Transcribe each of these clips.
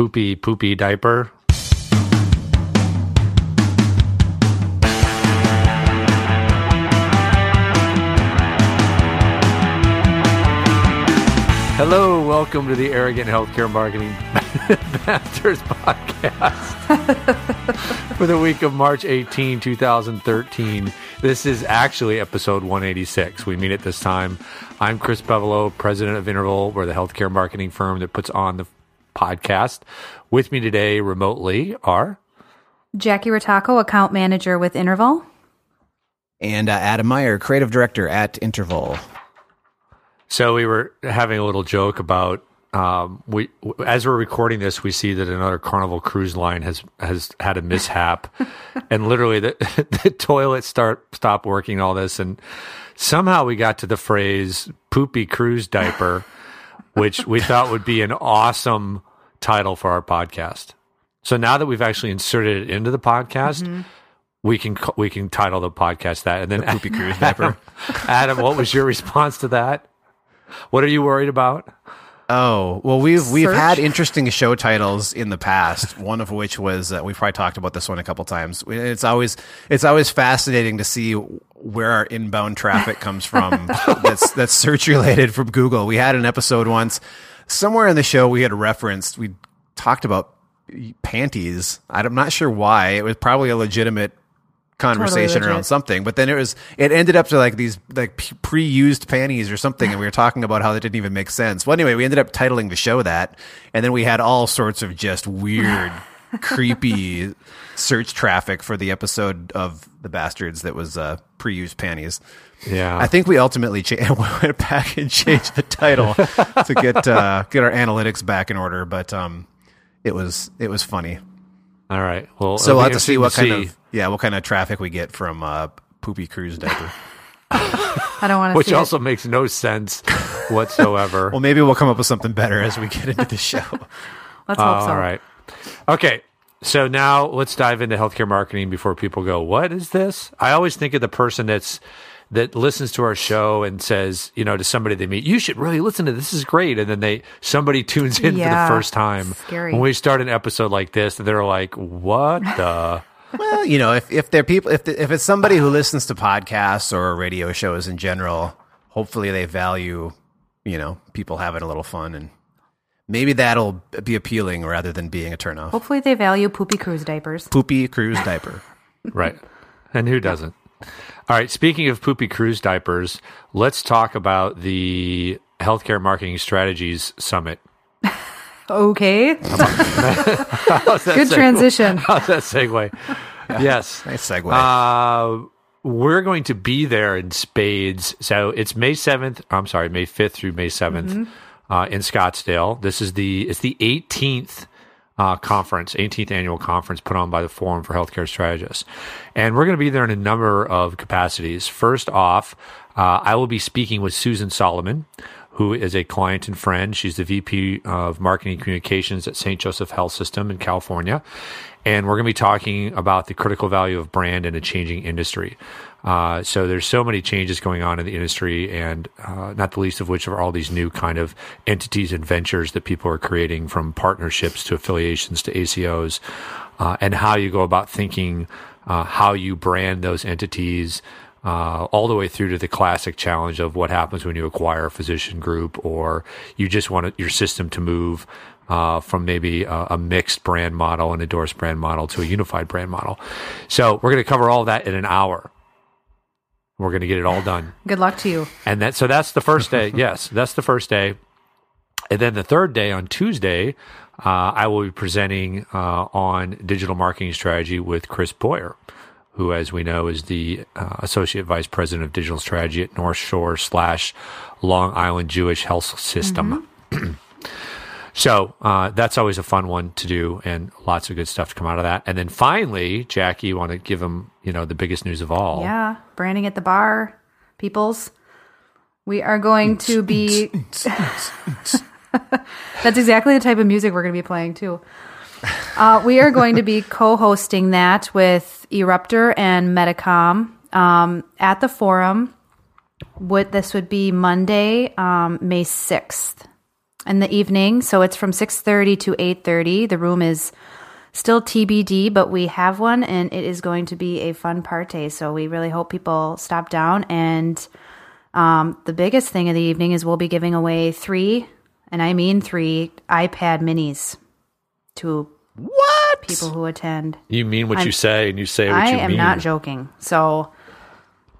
poopy poopy diaper. Hello, welcome to the Arrogant Healthcare Marketing Masters podcast for the week of March 18, 2013. This is actually episode 186. We meet it this time. I'm Chris Bevolo, president of Interval. We're the healthcare marketing firm that puts on the podcast. With me today remotely are Jackie Rotako, account manager with Interval. And uh, Adam Meyer, creative director at Interval. So we were having a little joke about um, we as we're recording this, we see that another Carnival cruise line has has had a mishap, and literally the the toilet start stop working. All this, and somehow we got to the phrase "poopy cruise diaper," which we thought would be an awesome title for our podcast. So now that we've actually inserted it into the podcast. Mm-hmm. We can we can title the podcast that, and then Poopy cruise diaper. Adam, what was your response to that? What are you worried about? Oh well, we've we've Search? had interesting show titles in the past. One of which was uh, we've probably talked about this one a couple times. It's always it's always fascinating to see where our inbound traffic comes from. that's that's search related from Google. We had an episode once somewhere in the show we had referenced we talked about panties. I'm not sure why. It was probably a legitimate conversation legit. around something but then it was it ended up to like these like pre-used panties or something and we were talking about how that didn't even make sense well anyway we ended up titling the show that and then we had all sorts of just weird creepy search traffic for the episode of the bastards that was uh, pre-used panties Yeah, i think we ultimately cha- went back and changed the title to get uh, get our analytics back in order but um it was it was funny All right. Well, so we'll have to see what kind of yeah, what kind of traffic we get from uh, poopy cruise diaper. I don't want to which see also makes no sense whatsoever. well, maybe we'll come up with something better as we get into the show. Let's hope so. All right. Okay. So now let's dive into healthcare marketing before people go, "What is this?" I always think of the person that's that listens to our show and says, you know, to somebody they meet, "You should really listen to this. This is great." And then they somebody tunes in Yeah, for the first time scary. when we start an episode like this, and they're like, "What the?" well, you know, if if they're people, if if it's somebody who listens to podcasts or radio shows in general, hopefully they value, you know, people having a little fun, and maybe that'll be appealing rather than being a turnoff. Hopefully, they value poopy cruise diapers. Poopy cruise diaper. Right. And who doesn't? All right. Speaking of poopy cruise diapers, let's talk about the Healthcare Marketing Strategies Summit. Okay, good segue? transition. How's that segue? Yes. Nice segue. Uh, we're going to be there in spades. So it's May 7th. I'm sorry, May 5th through May 7th uh, in Scottsdale. This is the, it's the 18th uh, conference, 18th annual conference put on by the Forum for Healthcare Strategists. And we're going to be there in a number of capacities. First off, uh, I will be speaking with Susan Solomon, who is a client and friend. She's the VP of Marketing Communications at St. Joseph Health System in California. And we're going to be talking about the critical value of brand in a changing industry. Uh, so there's so many changes going on in the industry, and uh, not the least of which are all these new kind of entities and ventures that people are creating, from partnerships to affiliations to ACOs, uh, and how you go about thinking uh, how you brand those entities, uh, all the way through to the classic challenge of what happens when you acquire a physician group or you just want your system to move uh, from maybe a, a mixed brand model, an endorsed brand model, to a unified brand model. So we're going to cover all that in an hour. We're going to get it all done. Good luck to you. And that so that's the first day. yes, that's the first day. And then the third day on Tuesday, uh, I will be presenting uh, on digital marketing strategy with Chris Boyer, who, as we know, is the uh, associate vice president of digital strategy at North Shore slash Long Island Jewish Health System. So uh, that's always a fun one to do, and lots of good stuff to come out of that. And then finally, Jackie, you want to give them, you know, the biggest news of all. Yeah, branding at the bar, peoples. We are going to be. That's exactly the type of music we're going to be playing too. Uh, we are going to be co-hosting that with Eruptor and Metacom um, at the forum. What this would be Monday, um, May sixth. In the evening. So it's from 6:30 to 8:30. The room is still TBD, but we have one and it is going to be a fun party. So we really hope people stop down and um, the biggest thing of the evening is we'll be giving away three, and I mean three iPad minis to What? people who attend. You mean what I'm- you say, and you say what I you mean. I am not joking. So,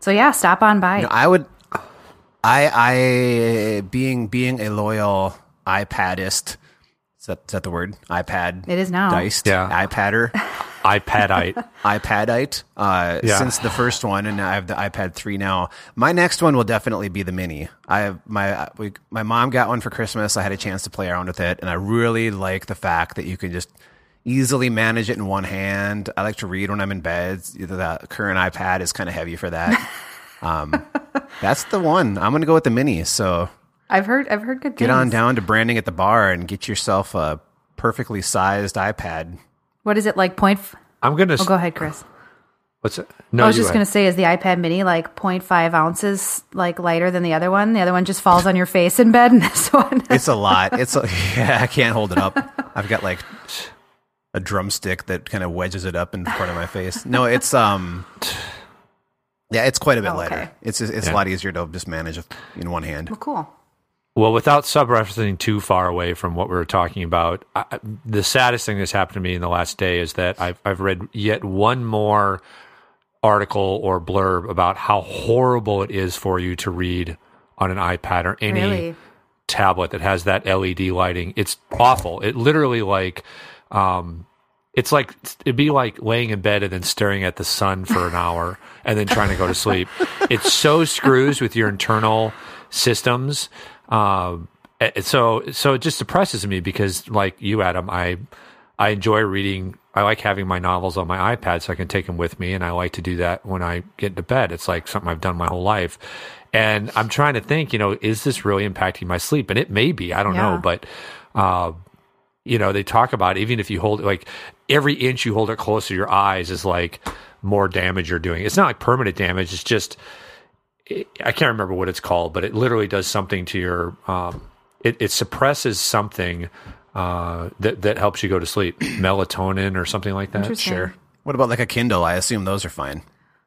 so yeah, stop on by. You know, I would. I I being being a loyal iPadist. Is that, is that the word? iPad. It is now. Diced. Yeah. iPadder. iPadite. iPadite. Uh, Yeah. Since the first one, and I have the iPad three now. My next one will definitely be the mini. I have my we, my mom got one for Christmas. I had a chance to play around with it, and I really like the fact that you can just easily manage it in one hand. I like to read when I'm in bed. The current iPad is kind of heavy for that. um, that's the one. I'm going to go with the mini. So I've heard I've heard good things. get things. on down to branding at the bar and get yourself a perfectly sized iPad. What is it like? Point. F- I'm gonna. oh, go ahead, Chris. What's it? No, I was just go gonna say, is the iPad Mini like 0.5 ounces like lighter than the other one? The other one just falls on your face in bed, and this one. It's a lot. It's a, yeah, I can't hold it up. I've got like a drumstick that kind of wedges it up in front of my face. No, it's um yeah, it's quite a bit Oh, okay. lighter. It's it's Yeah. a lot easier to just manage in one hand. well, cool. Well, without sub-referencing too far away from what we were talking about, I, the saddest thing that's happened to me in the last day is that I've I've read yet one more article or blurb about how horrible it is for you to read on an iPad or any Really? tablet that has that LED lighting. It's awful. It literally like um it's like it'd be like laying in bed and then staring at the sun for an hour and then trying to go to sleep. It so screws with your internal systems. Um so so it just depresses me because like you Adam, I I enjoy reading I like having my novels on my iPad so I can take them with me and I like to do that when I get into bed. It's like something I've done my whole life. And I'm trying to think, you know, is this really impacting my sleep? And it may be, I don't Yeah. know, but uh you know, they talk about even if you hold it like every inch you hold it close to your eyes is like more damage you're doing. It's not like permanent damage. It's just it, I can't remember what it's called, but it literally does something to your. Um, it, it suppresses something uh, that that helps you go to sleep, melatonin or something like that. Sure. What about like a Kindle? I assume those are fine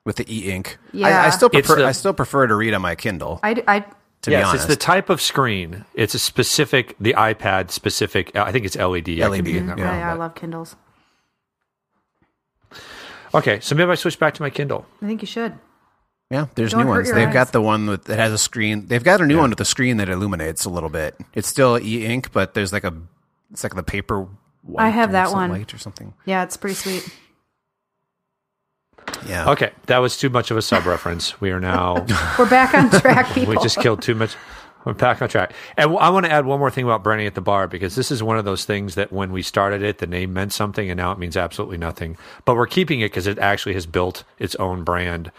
with the e-ink. I, I still prefer the- I still prefer to read on my Kindle. I, I to yes, be honest, it's the type of screen. It's a specific, the iPad specific. I think it's LED. I could LED, be getting that yeah. wrong, yeah, I love Kindles. Okay, so maybe I switch back to my Kindle. I think you should. Yeah, there's Don't new ones. They've eyes. got the one with that has a screen. They've got a new one with a screen that illuminates a little bit. It's still e-ink, but there's like a it's like the paper. White I have that one. white or something. Yeah, it's pretty sweet. Yeah. Okay, that was too much of a sub reference. We are now. We're back on track, people. we just killed too much. We're back on track. And I want to add one more thing about branding at the bar because this is one of those things that when we started it, the name meant something and now it means absolutely nothing. But we're keeping it because it actually has built its own brand.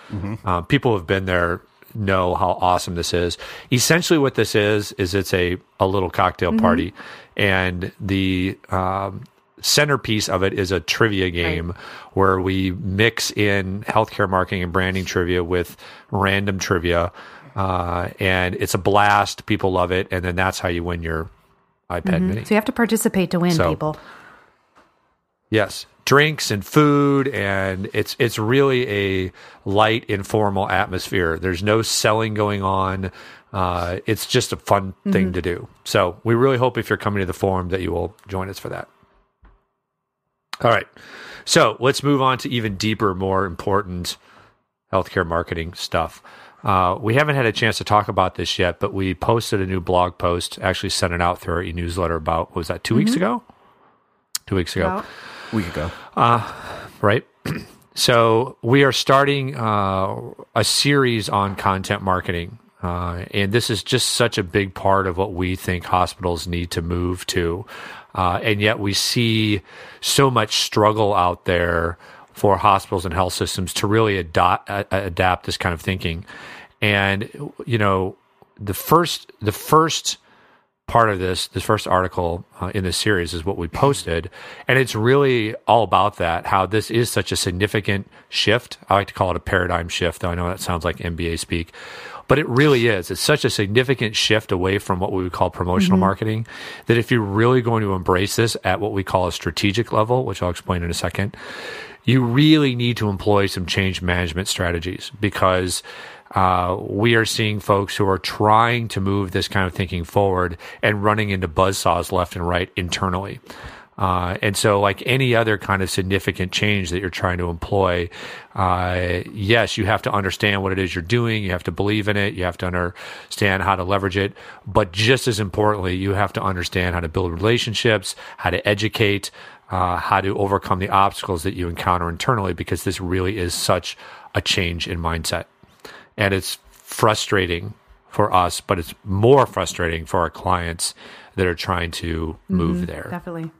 Uh, people who have been there know how awesome this is. Essentially, what this is, is it's a, a little cocktail party. And the. Um, centerpiece of it is a trivia game where we mix in healthcare marketing and branding trivia with random trivia. Uh, and it's a blast. People love it. And then that's how you win your iPad mini. so you have to participate to win, So- people. Yes. Drinks and food and it's it's really a light informal atmosphere. There's no selling going on. Uh, it's just a fun thing to do. So we really hope if you're coming to the forum that you will join us for that. All right. So let's move on to even deeper, more important healthcare marketing stuff. Uh, we haven't had a chance to talk about this yet, but we posted a new blog post, actually sent it out through our e-newsletter about, what was that, 2 weeks ago? Two weeks ago Well, We could go. right? so we are starting uh, a series on content marketing. Uh, and this is just such a big part of what we think hospitals need to move to. Uh, and yet we see so much struggle out there for hospitals and health systems to really adopt, uh, adapt this kind of thinking. And, you know, the first, the first part of this this first article uh, in this series is what we posted. And it's really all about that how this is such a significant shift. I like to call it a paradigm shift though i know that sounds like mba speak. But it really is. It's such a significant shift away from what we would call promotional marketing that if you're really going to embrace this at what we call a strategic level, which I'll explain in a second, you really need to employ some change management strategies because uh, we are seeing folks who are trying to move this kind of thinking forward and running into buzzsaws left and right internally. Uh, and so, like any other kind of significant change that you're trying to employ, uh, yes, you have to understand what it is you're doing. You have to believe in it. You have to understand how to leverage it. But just as importantly, you have to understand how to build relationships, how to educate, uh, how to overcome the obstacles that you encounter internally, because this really is such a change in mindset. And it's frustrating for us, but it's more frustrating for our clients that are trying to move there Definitely.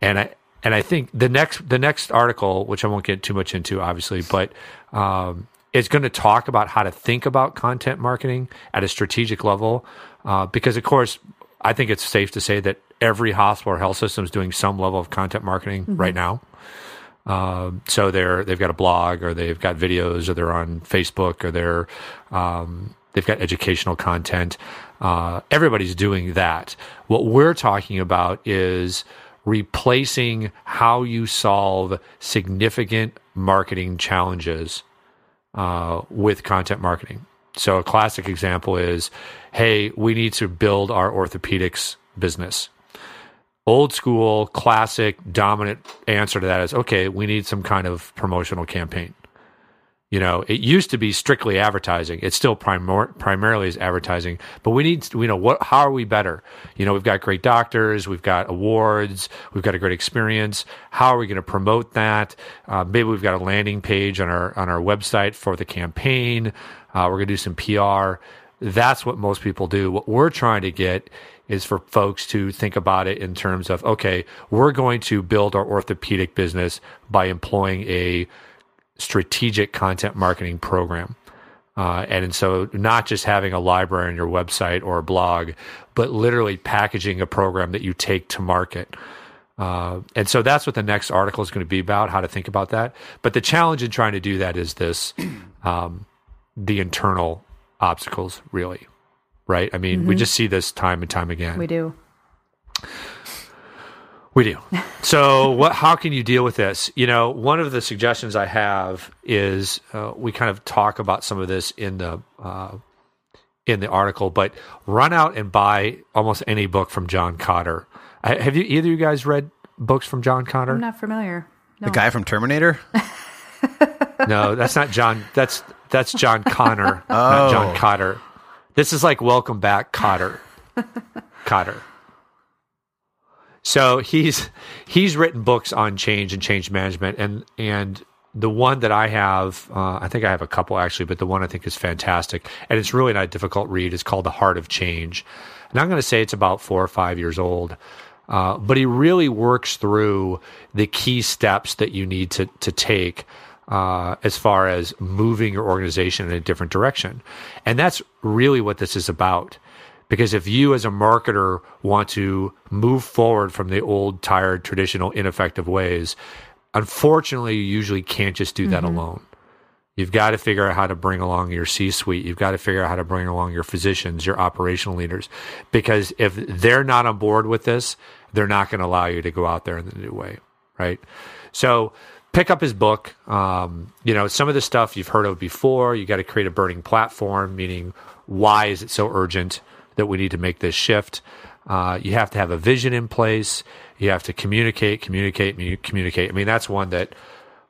and I and I think the next the next article, which I won't get too much into, obviously, but um, it's going to talk about how to think about content marketing at a strategic level, uh, because of course, I think it's safe to say that every hospital or health system is doing some level of content marketing right now. Um, so they're they've got a blog or they've got videos or they're on Facebook or they're um, they've got educational content. Uh, everybody's doing that. What we're talking about is replacing how you solve significant marketing challenges uh, with content marketing. So a classic example is, hey, we need to build our orthopedics business old school, classic, dominant answer to that is okay, we need some kind of promotional campaign. You know, it used to be strictly advertising. It still primor- primarily is advertising, but we need, you know, what, how are we better? You know, we've got great doctors, we've got awards, we've got a great experience. How are we going to promote that? Uh, maybe we've got a landing page on our, on our website for the campaign. Uh, we're going to do some PR. That's what most people do. What we're trying to get is for folks to think about it in terms of, okay, we're going to build our orthopedic business by employing a strategic content marketing program. Uh, and so, not just having a library on your website or a blog, but literally packaging a program that you take to market. Uh, and so, that's what the next article is going to be about how to think about that. But the challenge in trying to do that is this um, the internal obstacles, really. Right? I mean, we just see this time and time again. We do. We do. So, what? How can you deal with this? You know, one of the suggestions I have is uh, we kind of talk about some of this in the uh, in the article, but run out and buy almost any book from John Kotter. I- Have you either of you guys read books from John Kotter? I'm not familiar. No. The guy from Terminator? No, that's not John. That's that's John Connor, not John Oh. Kotter. This is like Welcome Back, Kotter. Kotter. So he's he's written books on change and change management, and and the one that I have, uh, I think I have a couple actually, but the one I think is fantastic, and it's really not a difficult read. It's called The Heart of Change, and I'm going to say it's about four or five years old. Uh, but he really works through the key steps that you need to to take uh, as far as moving your organization in a different direction, and that's really what this is about. Because if you, as a marketer, want to move forward from the old, tired, traditional, ineffective ways, unfortunately, you usually can't just do that alone. You've got to figure out how to bring along your C suite. You've got to figure out how to bring along your physicians, your operational leaders. Because if they're not on board with this, they're not going to allow you to go out there in the new way. Right. So pick up his book. Um, you know, some of the stuff you've heard of before. You got to create a burning platform, meaning why is it so urgent that we need to make this shift? Uh, you have to have a vision in place. You have to communicate, communicate, communicate. I mean, that's one that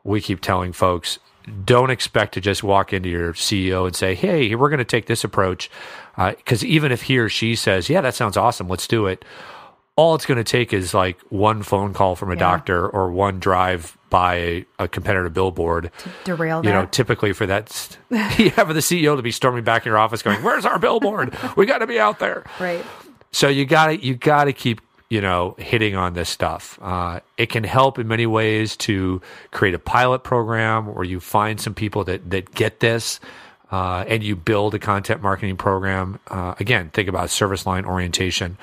we keep telling folks don't expect to just walk into your CEO and say, "Hey, we're going to take this approach," because even if he or she says, "Yeah, that sounds awesome, let's do it," all it's going to take is like one phone call from a Yeah. doctor or one drive by a, a competitor billboard. Derail You know, typically for that, you have the CEO to be storming back in your office, going, "Where's our billboard? we got to be out there." right. So you got to you got to keep you know hitting on this stuff. Uh, it can help in many ways to create a pilot program where you find some people that that get this. Uh, and you build a content marketing program. Uh, again, think about service line orientation.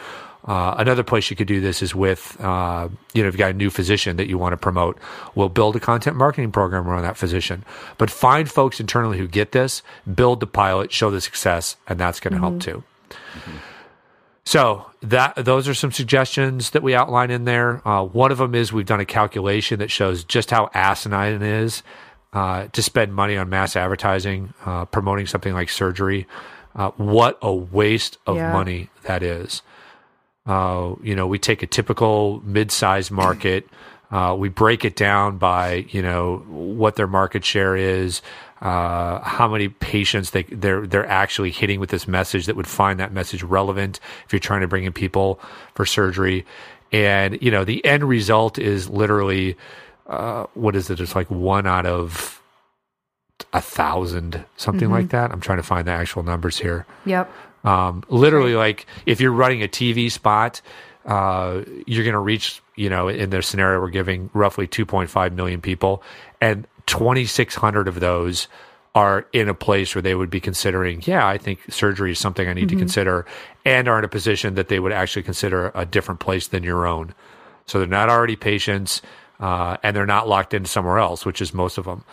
Uh, another place you could do this is with, uh, you know, if you've got a new physician that you want to promote, we'll build a content marketing program around that physician. But find folks internally who get this, build the pilot, show the success, and that's going to help too. So that those are some suggestions that we outline in there. Uh, one of them is we've done a calculation that shows just how asinine it is uh, to spend money on mass advertising, uh, promoting something like surgery. Uh, what a waste of Yeah. money that is. Uh, you know, we take a typical mid-sized market, uh, we break it down by you know what their market share is, uh, how many patients they they're they're actually hitting with this message that would find that message relevant if you're trying to bring in people for surgery, and you know the end result is literally uh, what is it? It's like one out of a thousand, something like that. I'm trying to find the actual numbers here. Yep. Um, literally, like if you're running a TV spot, uh, you're going to reach, you know, in their scenario, we're giving roughly 2.5 million people, and 2,600 of those are in a place where they would be considering, yeah, I think surgery is something I need to consider, and are in a position that they would actually consider a different place than your own. So they're not already patients, uh, and they're not locked into somewhere else, which is most of them.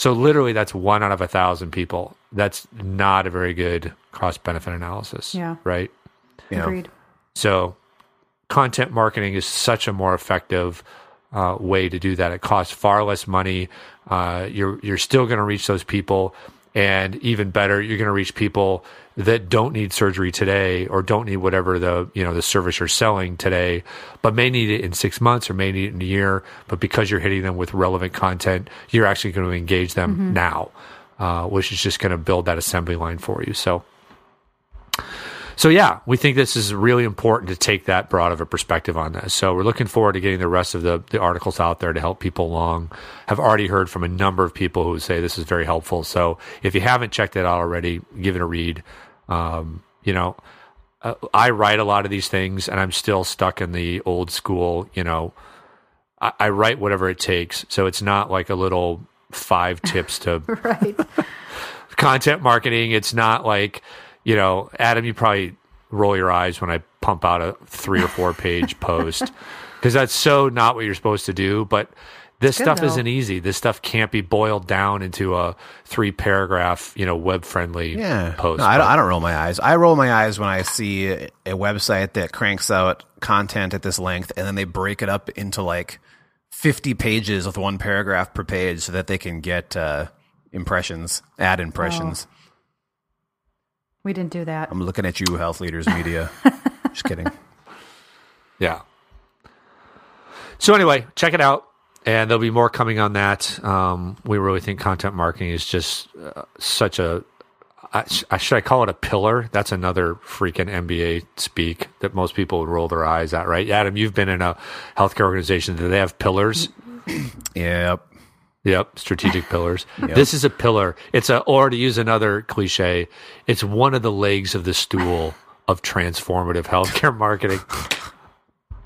So literally, that's one out of a thousand people. That's not a very good cost benefit analysis. Yeah. Right. Yeah. Agreed. So content marketing is such a more effective uh, way to do that. It costs far less money. Uh, you're you're still going to reach those people, and even better, you're going to reach people that don't need surgery today or don't need whatever the you know the service you're selling today, but may need it in six months or may need it in a year. But because you're hitting them with relevant content, you're actually going to engage them now, uh, which is just going to build that assembly line for you. So. So yeah, we think this is really important to take that broad of a perspective on this. So we're looking forward to getting the rest of the, the articles out there to help people along. Have already heard from a number of people who say this is very helpful. So if you haven't checked it out already, give it a read. Um, you know, uh, I write a lot of these things, and I'm still stuck in the old school. You know, I, I write whatever it takes. So it's not like a little five tips to Right. content marketing. It's not like, you know, Adam, you probably roll your eyes when I pump out a three or four page post because that's so not what you're supposed to do. But this good, stuff though. isn't easy. This stuff can't be boiled down into a three paragraph, you know, web friendly Yeah. post. No, I, don't, I don't roll my eyes. I roll my eyes when I see a, a website that cranks out content at this length and then they break it up into like 50 pages with one paragraph per page so that they can get uh, impressions, ad impressions. We didn't do that. I'm looking at you, Health Leaders Media. Just kidding. Yeah. So anyway, check it out, and there'll be more coming on that. Um, we really think content marketing is just uh, such a. I, I- should I call it a pillar? That's another freaking MBA speak that most people would roll their eyes at, right? Adam, you've been in a healthcare organization. Do they have pillars? Yep. Yep, strategic pillars. This is a pillar. It's a, or to use another cliche, it's one of the legs of the stool of transformative healthcare marketing.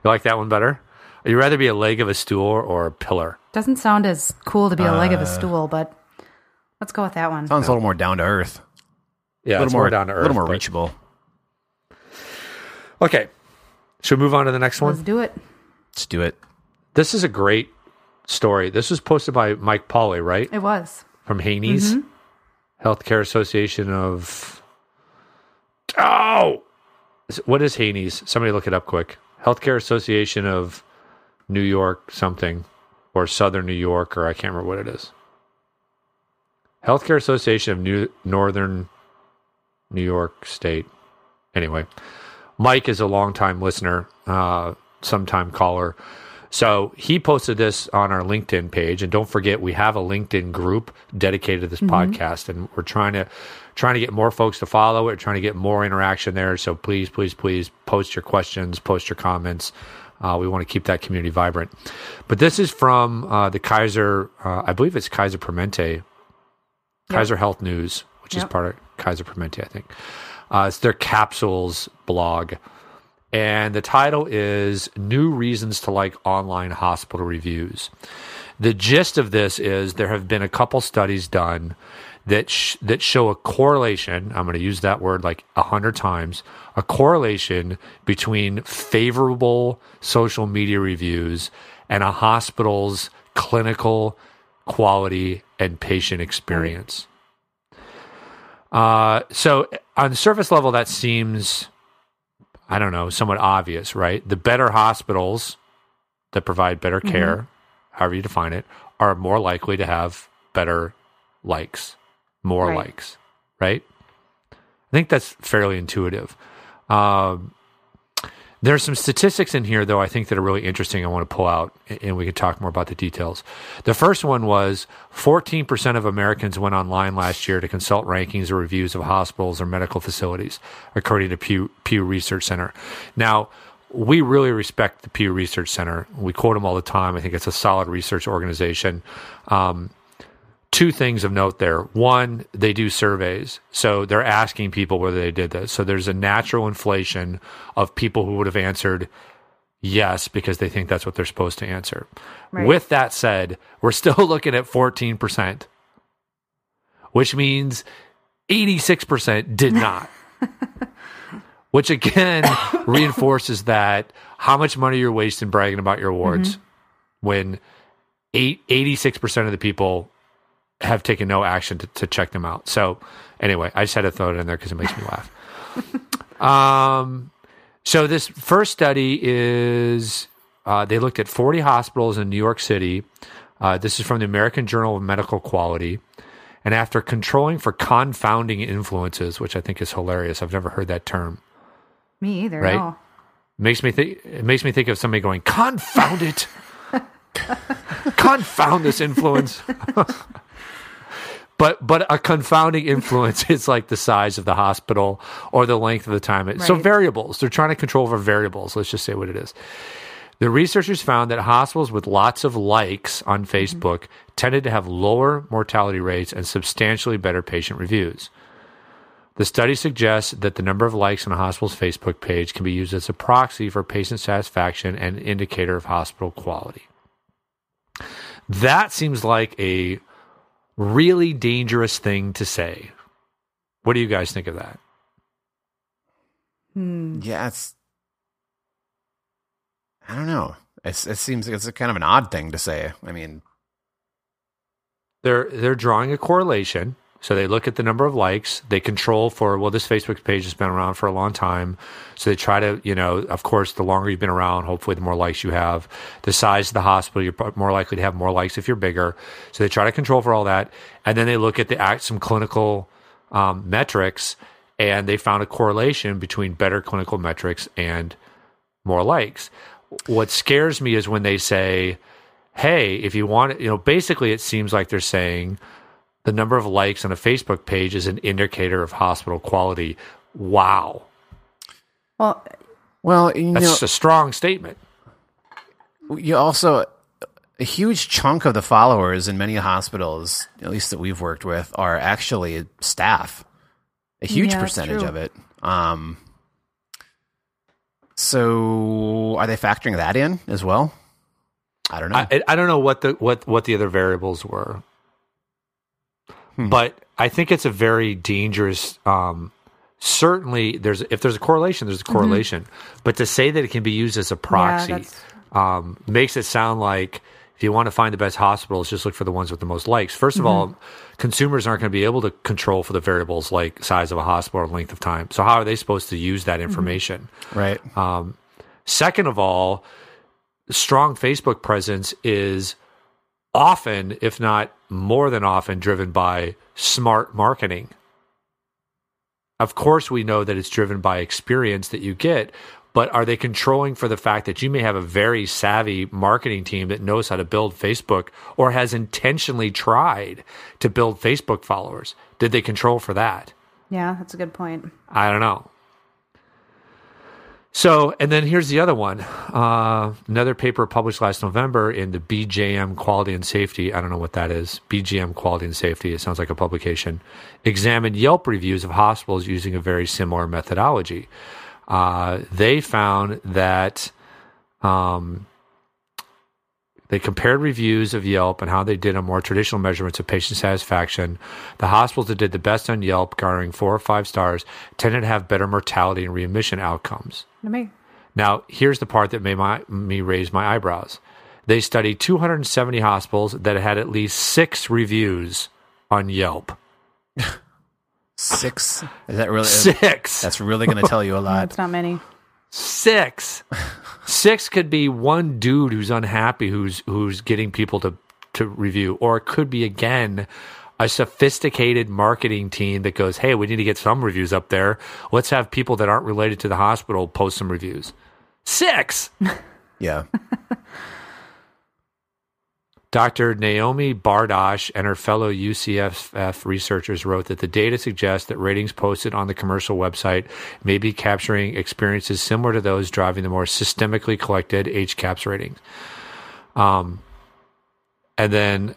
You like that one better? You'd rather be a leg of a stool or a pillar? Doesn't sound as cool to be a leg of Uh. a stool, but let's go with that one. Sounds a little more down to earth. Yeah, a little more, more down to earth. A little more but- reachable. Okay, should we move on to the next one? Let's one? do it. Let's do it. This is a great story. This was posted by Mike Pauley, right? It was. From HANYS Healthcare Association of. Oh, what is HANYS? Somebody look it up quick. Healthcare Association of New York something, or Southern New York, or I can't remember what it is. Healthcare Association of New Northern New York State. Anyway, Mike is a longtime listener, uh, sometime caller. So he posted this on our LinkedIn page, and don't forget we have a LinkedIn group dedicated to this podcast, and we're trying to trying to get more folks to follow it, trying to get more interaction there. So please, please, please post your questions, post your comments. Uh, we want to keep that community vibrant. But this is from uh, the Kaiser, uh, I believe it's Kaiser Permanente, Kaiser Health News, which is part of Kaiser Permanente, I think. Uh, it's their capsules blog. And the title is New Reasons to Like Online Hospital Reviews. The gist of this is there have been a couple studies done that sh- that show a correlation. I'm going to use that word like a hundred times. A correlation between favorable social media reviews and a hospital's clinical quality and patient experience. Uh, so on the surface level, that seems, I don't know, somewhat obvious, right? The better hospitals that provide better care, however you define it, are more likely to have better likes, more Right. likes, right? I think that's fairly intuitive. Um, there's some statistics in here, though, I think that are really interesting. I want to pull out, and we can talk more about the details. The first one was 14% of Americans went online last year to consult rankings or reviews of hospitals or medical facilities, according to Pew, Pew Research Center. Now, we really respect the Pew Research Center. We quote them all the time. I think it's a solid research organization. Um, two things of note there. One, they do surveys. So they're asking people whether they did this. So there's a natural inflation of people who would have answered yes because they think that's what they're supposed to answer. Right. With that said, we're still looking at 14%, which means 86% did not. which again reinforces that how much money you're wasting bragging about your awards mm-hmm. when eight, 86% of the people have taken no action to, to check them out. So anyway, I just had to throw it in there because it makes me laugh. um, so this first study is uh, they looked at 40 hospitals in New York City. Uh, this is from the American Journal of Medical Quality. And after controlling for confounding influences, which I think is hilarious, I've never heard that term. Me either. Right. No. Makes me think. It makes me think of somebody going, "Confound it! Confound this influence." but but a confounding influence is like the size of the hospital or the length of the time. It, So variables. They're trying to control for variables. Let's just say what it is. The researchers found that hospitals with lots of likes on mm-hmm. Facebook tended to have lower mortality rates and substantially better patient reviews. The study suggests that the number of likes on a hospital's Facebook page can be used as a proxy for patient satisfaction and an indicator of hospital quality. That seems like a really dangerous thing to say. What do you guys think of that? Hmm. Yeah, it's. I don't know. It's, it seems like it's a kind of an odd thing to say. I mean, They're they're drawing a correlation. So they look at the number of likes. They control for well, this Facebook page has been around for a long time. So they try to, you know, of course, the longer you've been around, hopefully, the more likes you have. The size of the hospital, you're more likely to have more likes if you're bigger. So they try to control for all that, and then they look at the act some clinical um, metrics, and they found a correlation between better clinical metrics and more likes. What scares me is when they say, hey, if you want you know, basically it seems like they're saying the number of likes on a Facebook page is an indicator of hospital quality. Wow. Well, well, you That's know, a strong statement. you also a huge chunk of the followers in many hospitals, at least that we've worked with, are actually staff. A huge Yeah, percentage of it. Um, so, are they factoring that in as well? I don't know. I, I don't know what the what what the other variables were, Hmm. but I think it's a very dangerous. Um, certainly, there's if there's a correlation, there's a correlation. But to say that it can be used as a proxy that's- um, makes it sound like if you want to find the best hospitals, just look for the ones with the most likes. 1st of all, consumers aren't going to be able to control for the variables like size of a hospital or length of time. So how are they supposed to use that information? right. Second of all, strong Facebook presence is often, if not more than often, driven by smart marketing. Of course, we know that it's driven by experience that you get, but are they controlling for the fact that you may have a very savvy marketing team that knows how to build Facebook or has intentionally tried to build Facebook followers? Did they control for that? yeah, that's a good point. I don't know. So, and then here's the other one. Uh, another paper published last November in the BJM Quality and Safety. I don't know what that is. BGM Quality and Safety. It sounds like a publication. Examined Yelp reviews of hospitals using a very similar methodology. Uh, they found that um, They compared reviews of Yelp and how they did on more traditional measurements of patient satisfaction. The hospitals that did the best on Yelp, garnering four or five stars, tended to have better mortality and readmission outcomes. Me. Now, here's the part that made my, me raise my eyebrows. They studied 270 hospitals that had at least six reviews on Yelp. Six? Is that really? Six. That's really going to tell you a lot. That's not many. Six. Six could be one dude who's unhappy who's who's getting people to to review, or it could be again a sophisticated marketing team that goes, "Hey, we need to get some reviews up there. Let's have people that aren't related to the hospital post some reviews." Six. Yeah. Dr. Naomi Bardach and her fellow UCSF researchers wrote that the data suggests that ratings posted on the commercial website may be capturing experiences similar to those driving the more systemically collected HCAHPS ratings. Um, and then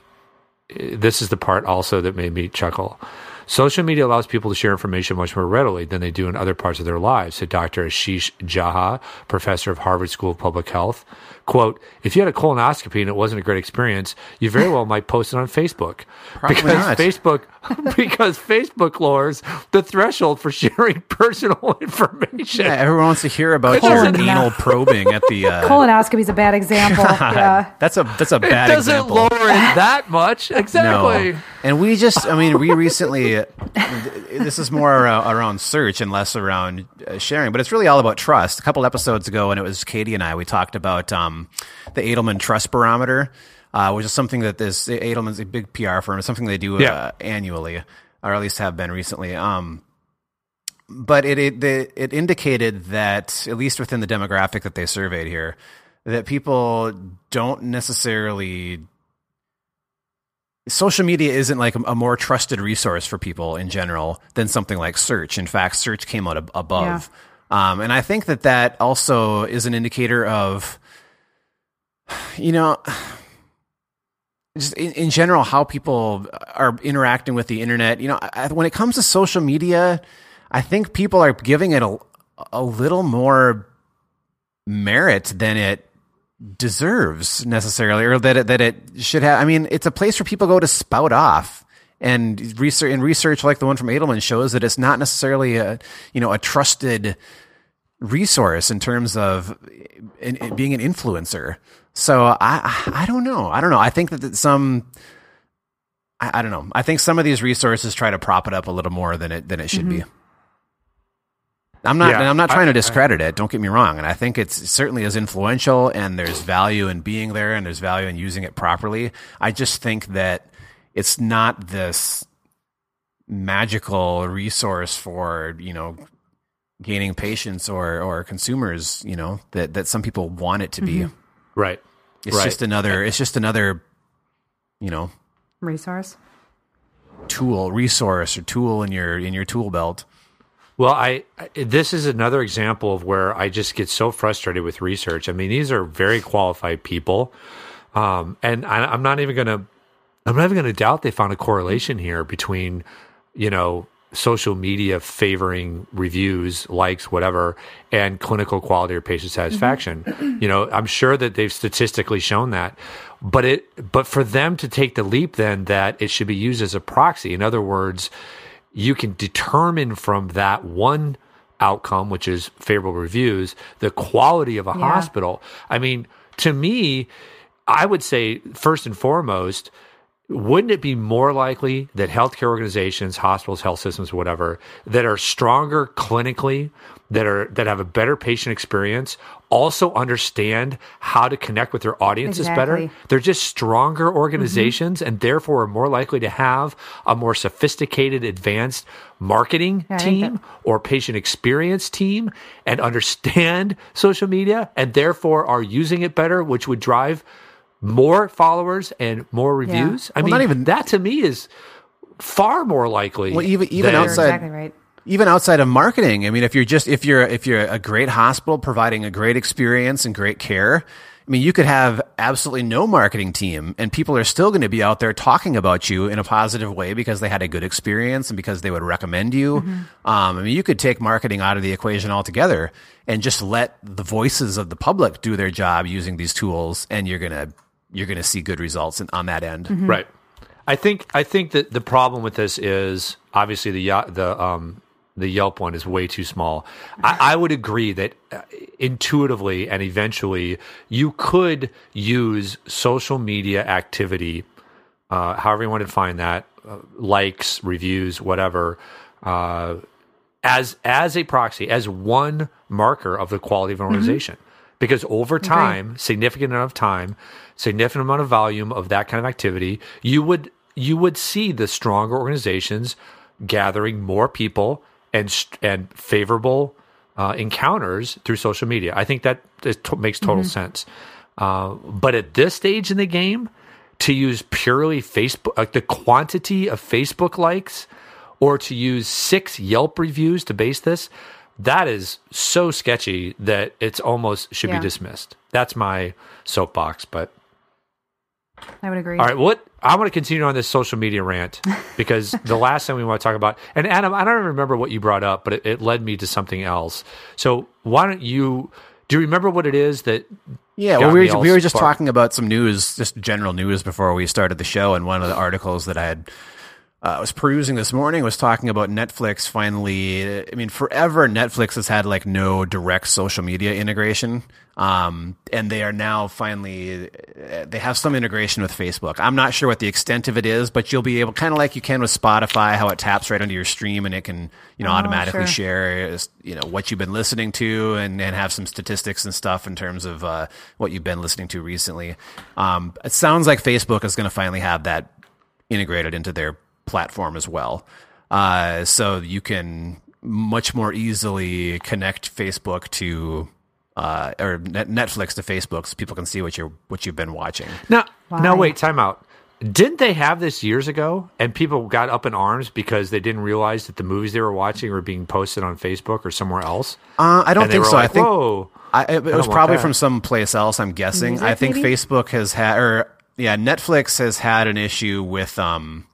uh, this is the part also that made me chuckle. Social media allows people to share information much more readily than they do in other parts of their lives, said Dr. Ashish Jha, professor of Harvard School of Public Health. Quote, if you had a colonoscopy and it wasn't a great experience, you very well might post it on Facebook. Probably because not. Facebook because Facebook lowers the threshold for sharing personal information. Yeah, everyone wants to hear about your anal probing at the. Uh, Colonoscopy is a bad example. yeah. that's a that's a bad It bad doesn't example. lower it that much. Exactly. No. And we just, I mean, we recently, this is more around, around search and less around uh, sharing, but it's really all about trust. A couple episodes ago, and it was Katie and I, we talked about um, the Edelman Trust Barometer, uh, which is something that this, Edelman's a big PR firm, it's something they do Yeah. uh, annually, or at least have been recently. Um, but it, it, the, it indicated that, at least within the demographic that they surveyed here, that people don't necessarily social media isn't like a, a more trusted resource for people in general than something like search. In fact, search came out ab- above. Um, and I think that that also is an indicator of, you know, just in, in general, how people are interacting with the internet. You know, I, when it comes to social media, I think people are giving it a, a little more merit than it deserves necessarily, or that it, that it should have. I mean, it's a place where people go to spout off. And research and research like the one from Edelman shows that it's not necessarily a you know a trusted resource in terms of in, in being an influencer. So I I don't know. I don't know. I think that some I, I don't know. I think some of these resources try to prop it up a little more than it than it should be. Mm-hmm. I'm not Yeah, and I'm not I- trying to I- discredit it. Don't get me wrong. And I think it's it certainly is influential and there's value in being there and there's value in using it properly. I just think that it's not this magical resource for, you know, gaining patients or or consumers, you know, that that some people want it to be. Mm-hmm. Right. It's right. just another it's just another you know, Resource. tool, resource or tool in your in your tool belt. Well, I, I this is another example of where I just get so frustrated with research. I mean, these are very qualified people, um, and I, I'm not even gonna I'm not even gonna doubt they found a correlation here between you know social media favoring reviews, likes, whatever, and clinical quality or patient mm-hmm. satisfaction. You know, I'm sure that they've statistically shown that. But it but for them to take the leap then that it should be used as a proxy. In other words, you can determine from that one outcome, which is favorable reviews, the quality of a Yeah. hospital. I mean, to me, I would say first and foremost, wouldn't it be more likely that healthcare organizations, hospitals, health systems, whatever, that are stronger clinically, that are that have a better patient experience, also understand how to connect with their audiences better? They're just stronger organizations and therefore are more likely to have a more sophisticated, advanced marketing Yeah, team or patient experience team and understand social media and therefore are using it better, which would drive more followers and more reviews. I Well, mean, not even- that to me is far more likely. Well, even- even than- outside- exactly right. even outside of marketing i mean if you're just if you're if you're a great hospital providing a great experience and great care i mean you could have absolutely no marketing team and people are still going to be out there talking about you in a positive way because they had a good experience and because they would recommend you um, i mean you could take marketing out of the equation altogether and just let the voices of the public do their job using these tools and you're going to you're going to see good results on that end. Right. I think I think that the problem with this is obviously the the um the Yelp one is way too small. I, I would agree that uh, intuitively and eventually you could use social media activity, uh, however you want to define that, uh, likes, reviews, whatever, uh, as as a proxy, as one marker of the quality of an organization. Because over time, significant amount of time, significant amount of volume of that kind of activity, you would you would see the stronger organizations gathering more people and and favorable uh, encounters through social media. I think that to- makes total sense. Uh, but at this stage in the game, to use purely Facebook, like the quantity of Facebook likes, or to use six Yelp reviews to base this, that is so sketchy that it's almost should Yeah. be dismissed. That's my soapbox. But I would agree. all right, what I want to continue on this social media rant because the last thing we want to talk about, and Adam, I don't even remember what you brought up, but it, it led me to something else. So why don't you? Do you remember what it is that? Yeah, well, we were, we were just sparked? talking about some news, just general news before we started the show, and one of the articles that I had uh, was perusing this morning was talking about Netflix finally. I mean, forever Netflix has had like no direct social media integration, um, and they are now finally uh, they have some integration with Facebook. I'm not sure what the extent of it is, but you'll be able, kind of like you can with Spotify, how it taps right onto your stream and it can you know Oh, automatically sure. share share you know what you've been listening to and, and have some statistics and stuff in terms of uh, what you've been listening to recently. Um, it sounds like Facebook is going to finally have that integrated into their platform as well, uh, so you can much more easily connect Facebook to. Uh, or Net- Netflix to Facebook, so people can see what you're what you've been watching. No, no, Why? wait, time out. Didn't they have this years ago, and people got up in arms because they didn't realize that the movies they were watching were being posted on Facebook or somewhere else? Uh, I don't and think so. like, I think "Whoa." I, it, it was probably that. from someplace else. I'm guessing. Music, I think maybe? Facebook has had, or yeah, Netflix has had an issue with um,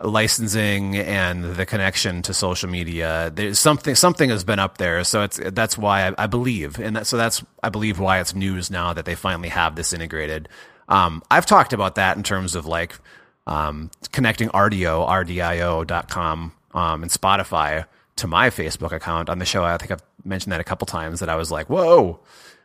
licensing and the connection to social media. There's something something has been up there, so it's that's why I, I believe, and that, so that's I believe why it's news now that they finally have this integrated. Um, I've talked about that in terms of like um, connecting RDO, RDIO.com, um, and Spotify to my Facebook account on the show. I think I've mentioned that a couple times that I was like, whoa,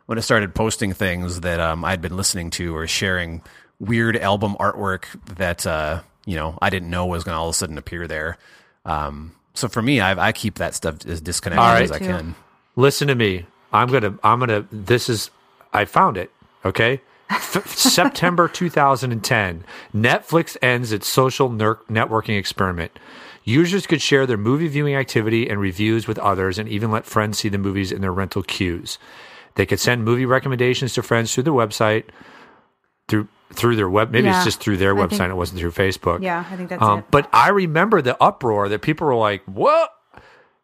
when I started posting things that um, I'd been listening to or sharing weird album artwork that, uh, you know, I didn't know was going to all of a sudden appear there. Um, so for me, I, I keep that stuff as disconnected right. as I can. Listen to me. I'm gonna. I'm gonna. This is. I found it. Okay. F- September 2010. Netflix ends its social ner- networking experiment. Users could share their movie viewing activity and reviews with others, and even let friends see the movies in their rental queues. They could send movie recommendations to friends through the website, through through their web. Maybe Yeah, it's just through their website. think- it wasn't through Facebook. Yeah, I think that's Um, it. but I remember the uproar that people were like, "What?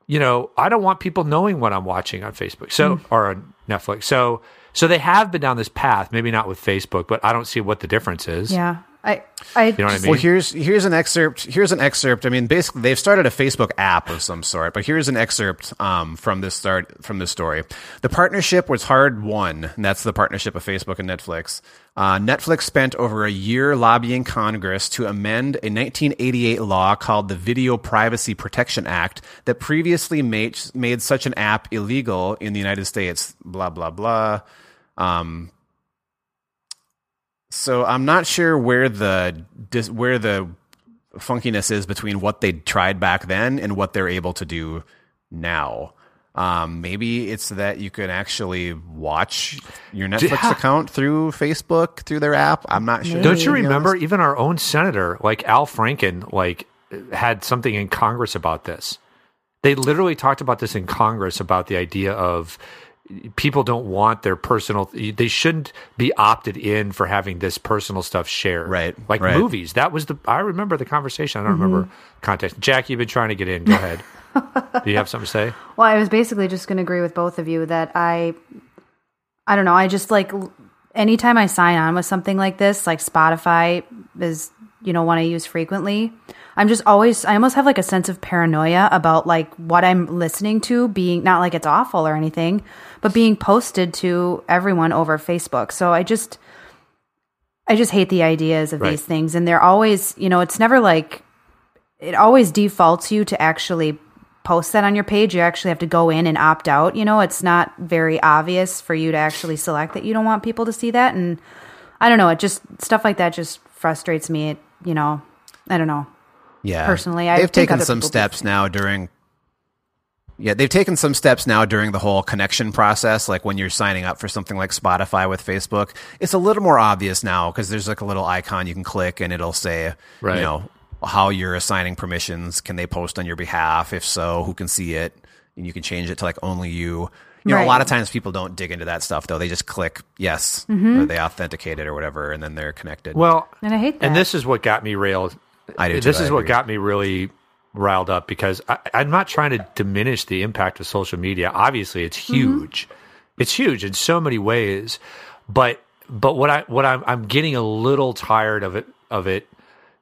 You know, I don't want people knowing what I'm watching on Facebook, so or on Netflix." So, so they have been down this path. Maybe not with Facebook, but I don't see what the difference is. Yeah, I, I, You know what I mean? Well, here's here's an excerpt. Here's an excerpt. I mean, basically, they've started a Facebook app of some sort, but here's an excerpt um, from this start from this story. The partnership was hard won, and that's the partnership of Facebook and Netflix. Uh, Netflix spent over a year lobbying Congress to amend a 1988 law called the Video Privacy Protection Act that previously made made such an app illegal in the United States. Blah blah blah. Um, so I'm not sure where the where the funkiness is between what they tried back then and what they're able to do now. Um, maybe it's that you can actually watch your Netflix Yeah. account through Facebook through their app. I'm not sure. Don't you remember? honest. Even our own senator, like Al Franken, like had something in Congress about this. They literally talked about this in Congress about the idea of people don't want their personal. They shouldn't be opted in for having this personal stuff shared. Right, like right. movies. That was the. I remember the conversation. I don't remember mm-hmm. context. Jackie, you've been trying to get in. Go ahead. Do you have something to say? Well, I was basically just going to agree with both of you that I, I don't know. I just like anytime I sign on with something like this, like Spotify is, you know, one I use frequently. I'm just always, I almost have like a sense of paranoia about like what I'm listening to being not like it's awful or anything, but being posted to everyone over Facebook. So I just, I just hate the ideas of Right. these things. And they're always, you know, it's never like, it always defaults you to actually post that on your page. You actually have to go in and opt out. You know, it's not very obvious for you to actually select that you don't want people to see that. And I don't know, it just, stuff like that just frustrates me. It, you know, I don't know. Yeah. Personally, I they've taken some people do steps now during. Yeah, they've taken some steps now during the whole connection process. Like when you're signing up for something like Spotify with Facebook, it's a little more obvious now because there's like a little icon you can click and it'll say, Right. you know, how you're assigning permissions. Can they post on your behalf? If so, who can see it? And you can change it to like only you. You know, a lot of times people don't dig into that stuff though. They just click yes, Mm-hmm. or they authenticate it or whatever, and then they're connected. Well, And I hate that. and this is what got me railed. I do too, This I is what got me really riled up because I, I'm not trying to diminish the impact of social media. Obviously, it's mm-hmm. huge. It's huge in so many ways, but but what I what I'm I'm getting a little tired of it of it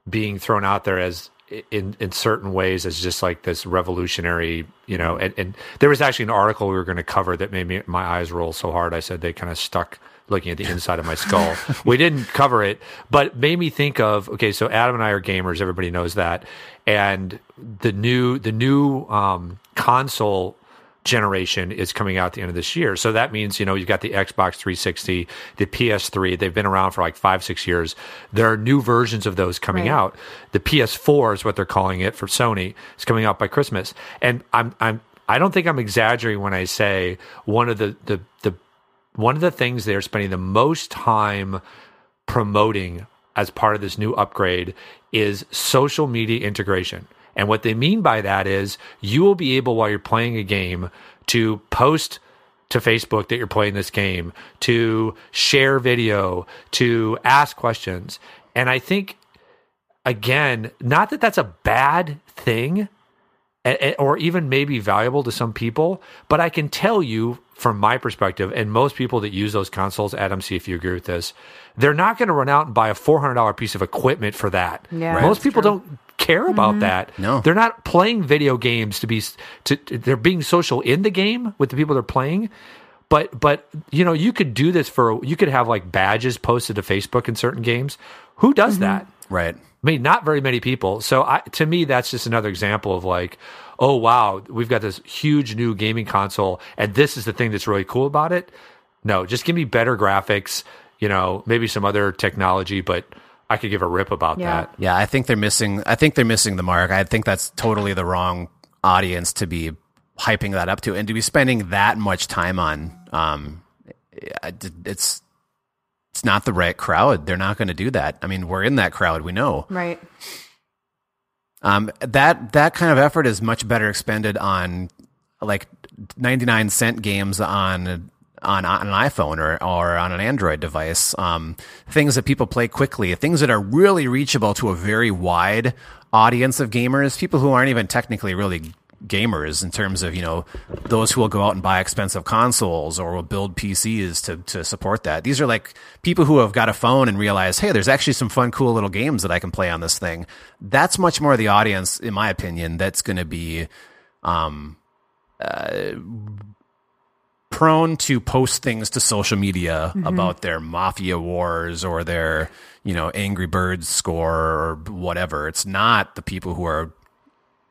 being thrown out there as in in certain ways as just like this revolutionary, you know. And, and there was actually an article we were going to cover that made me my eyes roll so hard. I said they kind of stuck looking at the inside of my skull. we didn't cover it, but made me think of okay. So Adam and I are gamers. Everybody knows that, and the new the new um, console generation is coming out at the end of this year. So that means, you know, you've got the Xbox 360, the PS3. They've been around for like five, six years. There are new versions of those coming Right. out. The PS4 is what they're calling it for Sony. It's coming out by Christmas. And I'm, I'm, I don't think I'm exaggerating when I say one of the, the, the, one of the things they're spending the most time promoting as part of this new upgrade is social media integration. And what they mean by that is you will be able, while you're playing a game, to post to Facebook that you're playing this game, to share video, to ask questions. And I think, again, not that that's a bad thing, or even maybe valuable to some people. But I can tell you from my perspective, and most people that use those consoles, Adam, see if you agree with this, they're not going to run out and buy a four hundred dollar piece of equipment for that. Yeah, Right. most people true. don't care about mm-hmm. that. No. they're not playing video games to be. To, to- they're being social in the game with the people they're playing. But but you know you could do this for you could have like badges posted to Facebook in certain games. Who does mm-hmm. that? right. I mean, not very many people. So I, to me, that's just another example of like, oh wow, we've got this huge new gaming console, and this is the thing that's really cool about it. No, just give me better graphics. You know, maybe some other technology, but I could give a rip about Yeah. that. Yeah, I think they're missing. I think they're missing the mark. I think that's totally the wrong audience to be hyping that up to, and to be spending that much time on. Um, it's it's not the right crowd. They're not going to do that. I mean, we're in that crowd. We know. right. Um, that that kind of effort is much better expended on like ninety nine cent games on on, on an iPhone or or on an Android device. Um, things that people play quickly, things that are really reachable to a very wide audience of gamers, people who aren't even technically really gamers in terms of you know those who will go out and buy expensive consoles or will build PCs to to support that. These are like people who have got a phone and realize, hey, there's actually some fun, cool little games that I can play on this thing. That's much more the audience, in my opinion. That's going to be um, uh, prone to post things to social media about their mafia wars or their you know Angry Birds score or whatever. It's not the people who are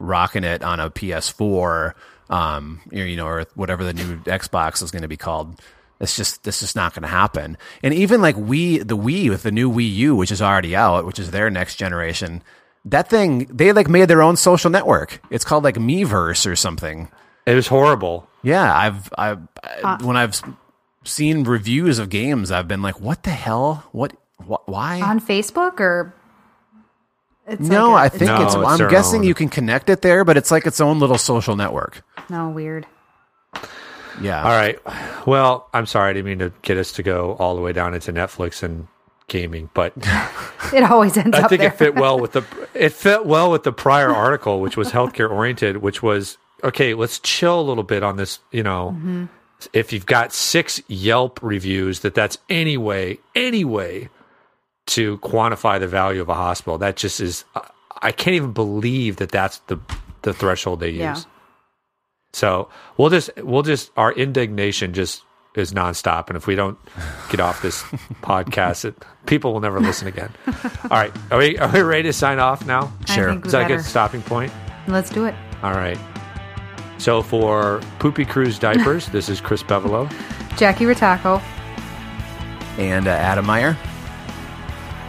rocking it on a PS4, um, you you know, or whatever the new Xbox is going to be called. It's just this is not going to happen. And even like we, the Wii with the new Wii U, which is already out, which is their next generation. That thing, they like made their own social network. It's called like Miiverse or something. It was horrible. Yeah, I've, I've I, when I've seen reviews of games, I've been like, what the hell? What? Wh- why? On Facebook or it's no, like a- I think No, it's. it's I'm guessing own. you can connect it there, but it's like its own little social network. no weird. Yeah. All right. Well, I'm sorry. I didn't mean to get us to go all the way down into Netflix and gaming, but It always ends I up think there. it fit well with the it fit well with the prior article, which was healthcare oriented, which was okay. Let's chill a little bit on this. You know, mm-hmm. if you've got six Yelp reviews, that that's any way, any way to quantify the value of a hospital. That just is. I- I can't even believe that that's the the threshold they use. Yeah. So we'll just we'll just our indignation just is nonstop, and if we don't get off this podcast, it, people will never listen again. All right, are we are we ready to sign off now? Sure. think we Is that a good stopping point? Let's do it. All right. So for Poopy Cruise Diapers, this is Chris Bevolo. Jackie Rataco. And uh, Adam Meyer.